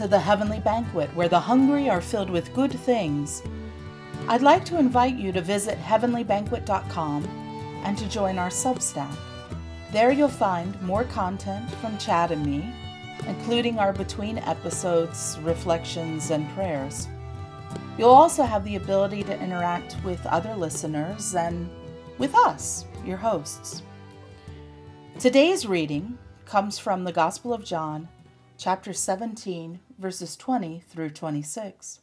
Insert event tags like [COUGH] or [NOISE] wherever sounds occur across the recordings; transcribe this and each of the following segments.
to the heavenly banquet where the hungry are filled with good things. I'd like to invite you to visit heavenlybanquet.com and to join our Substack. There you'll find more content from Chad and me, including our between episodes, reflections, and prayers. You'll also have the ability to interact with other listeners and with us, your hosts. Today's reading comes from the Gospel of John, chapter 17, verses 20 through 26.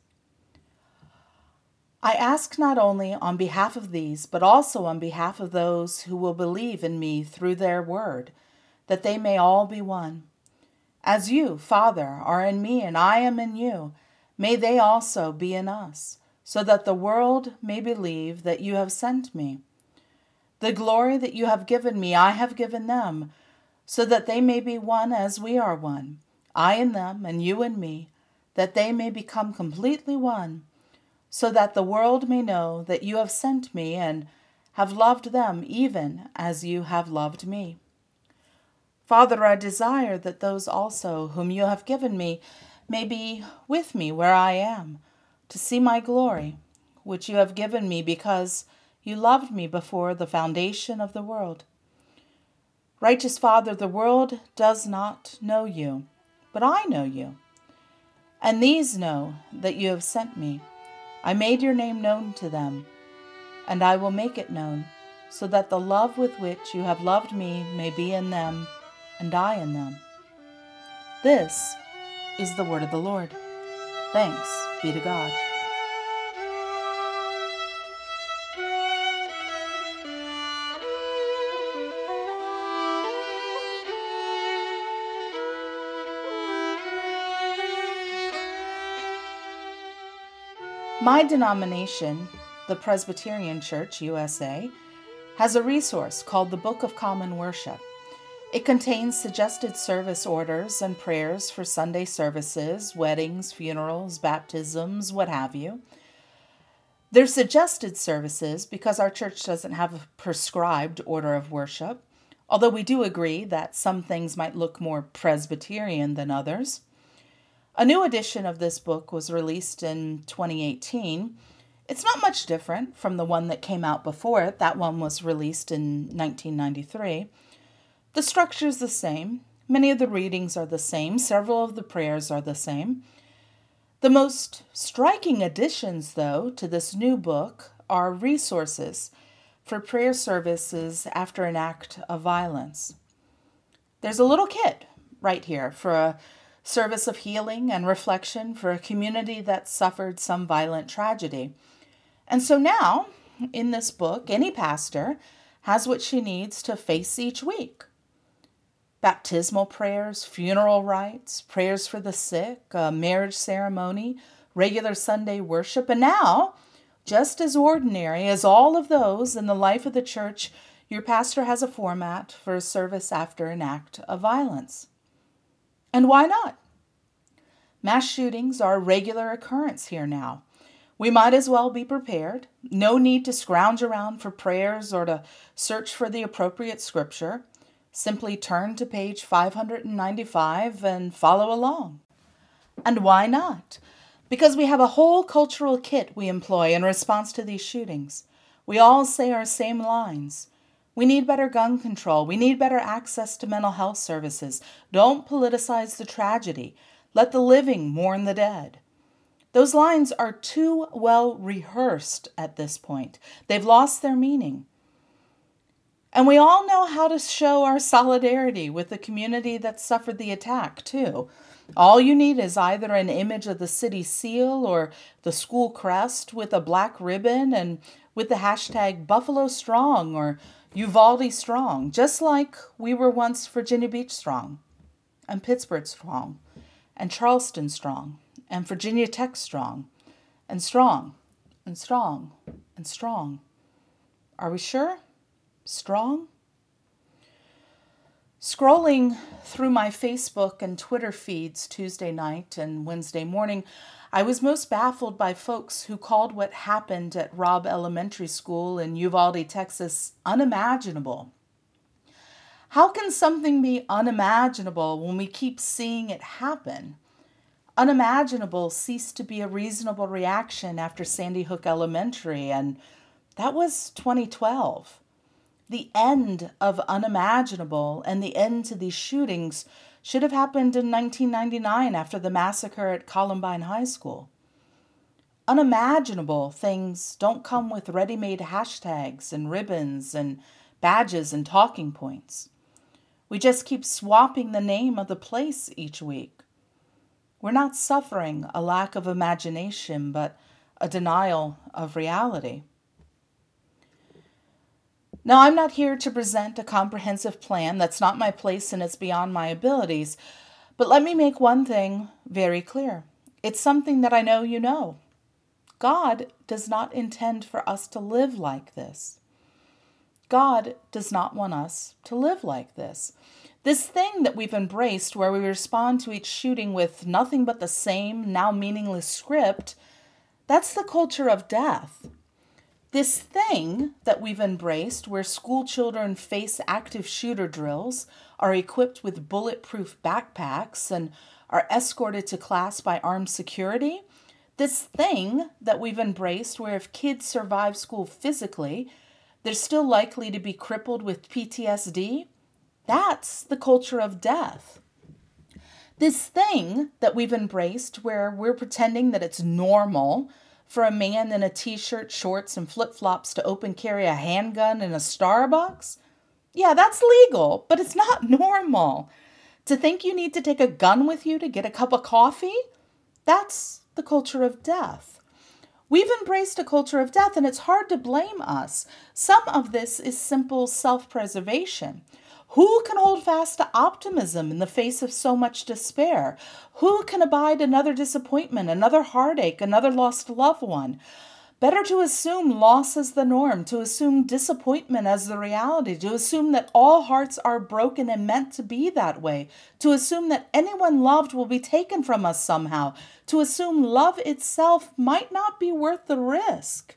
I ask not only on behalf of these, but also on behalf of those who will believe in me through their word, that they may all be one. As you, Father, are in me and I am in you, may they also be in us, so that the world may believe that you have sent me. The glory that you have given me, I have given them, so that they may be one as we are one I and them, and you and me, that they may become completely one, so that the world may know that you have sent me and have loved them even as you have loved me. Father, I desire that those also whom you have given me may be with me where I am, to see my glory, which you have given me because you loved me before the foundation of the world. Righteous Father, the world does not know you but I know you. And these know that you have sent me. I made your name known to them, and I will make it known, so that the love with which you have loved me may be in them, and I in them. This is the word of the Lord. Thanks be to God. My denomination, the Presbyterian Church USA, has a resource called the Book of Common Worship. It contains suggested service orders and prayers for Sunday services, weddings, funerals, baptisms, what have you. They're suggested services because our church doesn't have a prescribed order of worship, although we do agree that some things might look more Presbyterian than others. A new edition of this book was released in 2018. It's not much different from the one that came out before it. That one was released in 1993. The structure is the same. Many of the readings are the same. Several of the prayers are the same. The most striking additions, though, to this new book are resources for prayer services after an act of violence. There's a little kit right here for a service of healing and reflection for a community that suffered some violent tragedy. And so now, in this book, any pastor has what she needs to face each week baptismal prayers, funeral rites, prayers for the sick, a marriage ceremony, regular Sunday worship, and now, just as ordinary as all of those in the life of the church, your pastor has a format for a service after an act of violence. And why not? Mass shootings are a regular occurrence here now. We might as well be prepared. No need to scrounge around for prayers or to search for the appropriate scripture. Simply turn to page 595 and follow along. And why not? Because we have a whole cultural kit we employ in response to these shootings. We all say our same lines. We need better gun control. We need better access to mental health services. Don't politicize the tragedy. Let the living mourn the dead. Those lines are too well rehearsed at this point. They've lost their meaning. And we all know how to show our solidarity with the community that suffered the attack, too. All you need is either an image of the city seal or the school crest with a black ribbon and with the hashtag Buffalo Strong or Uvalde strong, just like we were once Virginia Beach strong, and Pittsburgh strong, and Charleston strong, and Virginia Tech strong, and strong, and strong, and strong. Are we sure? Strong? Scrolling through my Facebook and Twitter feeds Tuesday night and Wednesday morning, I was most baffled by folks who called what happened at Robb Elementary School in Uvalde, Texas, unimaginable. How can something be unimaginable when we keep seeing it happen? Unimaginable ceased to be a reasonable reaction after Sandy Hook Elementary, and that was 2012. The end of unimaginable and the end to these shootings should have happened in 1999 after the massacre at Columbine High School. Unimaginable things don't come with ready made hashtags and ribbons and badges and talking points. We just keep swapping the name of the place each week. We're not suffering a lack of imagination, but a denial of reality. Now, I'm not here to present a comprehensive plan. That's not my place and it's beyond my abilities. But let me make one thing very clear it's something that I know you know. God does not intend for us to live like this. God does not want us to live like this. This thing that we've embraced, where we respond to each shooting with nothing but the same, now meaningless script, that's the culture of death. This thing that we've embraced, where school children face active shooter drills, are equipped with bulletproof backpacks, and are escorted to class by armed security, this thing that we've embraced, where if kids survive school physically, they're still likely to be crippled with PTSD, that's the culture of death. This thing that we've embraced, where we're pretending that it's normal for a man in a t shirt, shorts, and flip flops to open carry a handgun in a Starbucks? Yeah, that's legal, but it's not [LAUGHS] normal. To think you need to take a gun with you to get a cup of coffee? That's the culture of death. We've embraced a culture of death, and it's hard to blame us. Some of this is simple self preservation. Who can hold fast to optimism in the face of so much despair? Who can abide another disappointment, another heartache, another lost loved one? Better to assume loss as the norm, to assume disappointment as the reality, to assume that all hearts are broken and meant to be that way, to assume that anyone loved will be taken from us somehow, to assume love itself might not be worth the risk.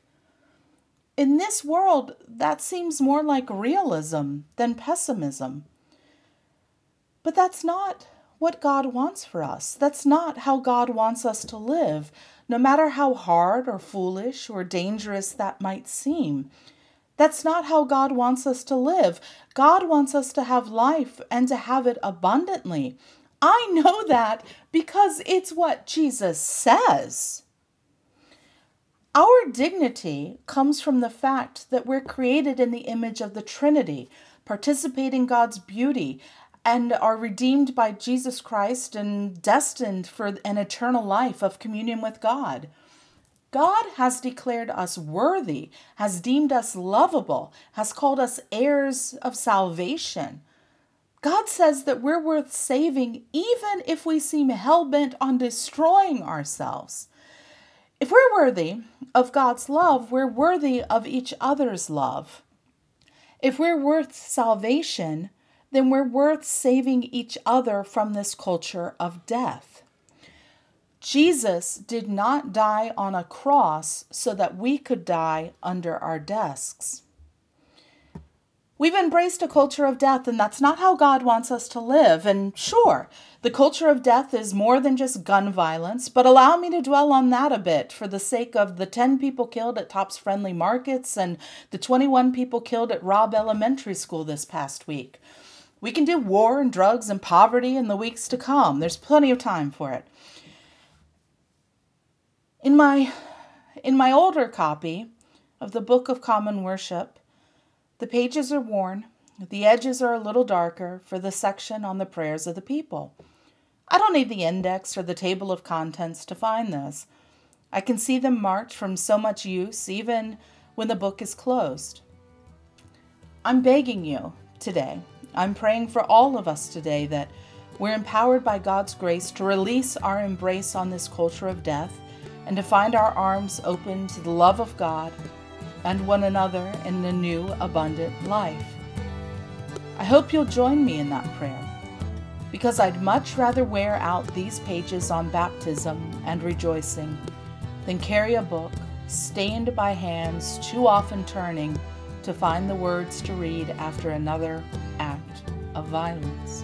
In this world, that seems more like realism than pessimism. But that's not what God wants for us. That's not how God wants us to live, no matter how hard or foolish or dangerous that might seem. That's not how God wants us to live. God wants us to have life and to have it abundantly. I know that because it's what Jesus says. Our dignity comes from the fact that we're created in the image of the Trinity, participate in God's beauty, and are redeemed by Jesus Christ and destined for an eternal life of communion with God. God has declared us worthy, has deemed us lovable, has called us heirs of salvation. God says that we're worth saving even if we seem hell bent on destroying ourselves. If we're worthy of God's love, we're worthy of each other's love. If we're worth salvation, then we're worth saving each other from this culture of death. Jesus did not die on a cross so that we could die under our desks. We've embraced a culture of death, and that's not how God wants us to live. And sure, the culture of death is more than just gun violence, but allow me to dwell on that a bit for the sake of the 10 people killed at Tops Friendly Markets and the 21 people killed at Robb Elementary School this past week. We can do war and drugs and poverty in the weeks to come. There's plenty of time for it. In my in my older copy of the Book of Common Worship, the pages are worn, the edges are a little darker for the section on the prayers of the people. I don't need the index or the table of contents to find this. I can see them marked from so much use even when the book is closed. I'm begging you today, I'm praying for all of us today that we're empowered by God's grace to release our embrace on this culture of death and to find our arms open to the love of God and one another in a new, abundant life. I hope you'll join me in that prayer because I'd much rather wear out these pages on baptism and rejoicing than carry a book stained by hands too often turning to find the words to read after another act of violence.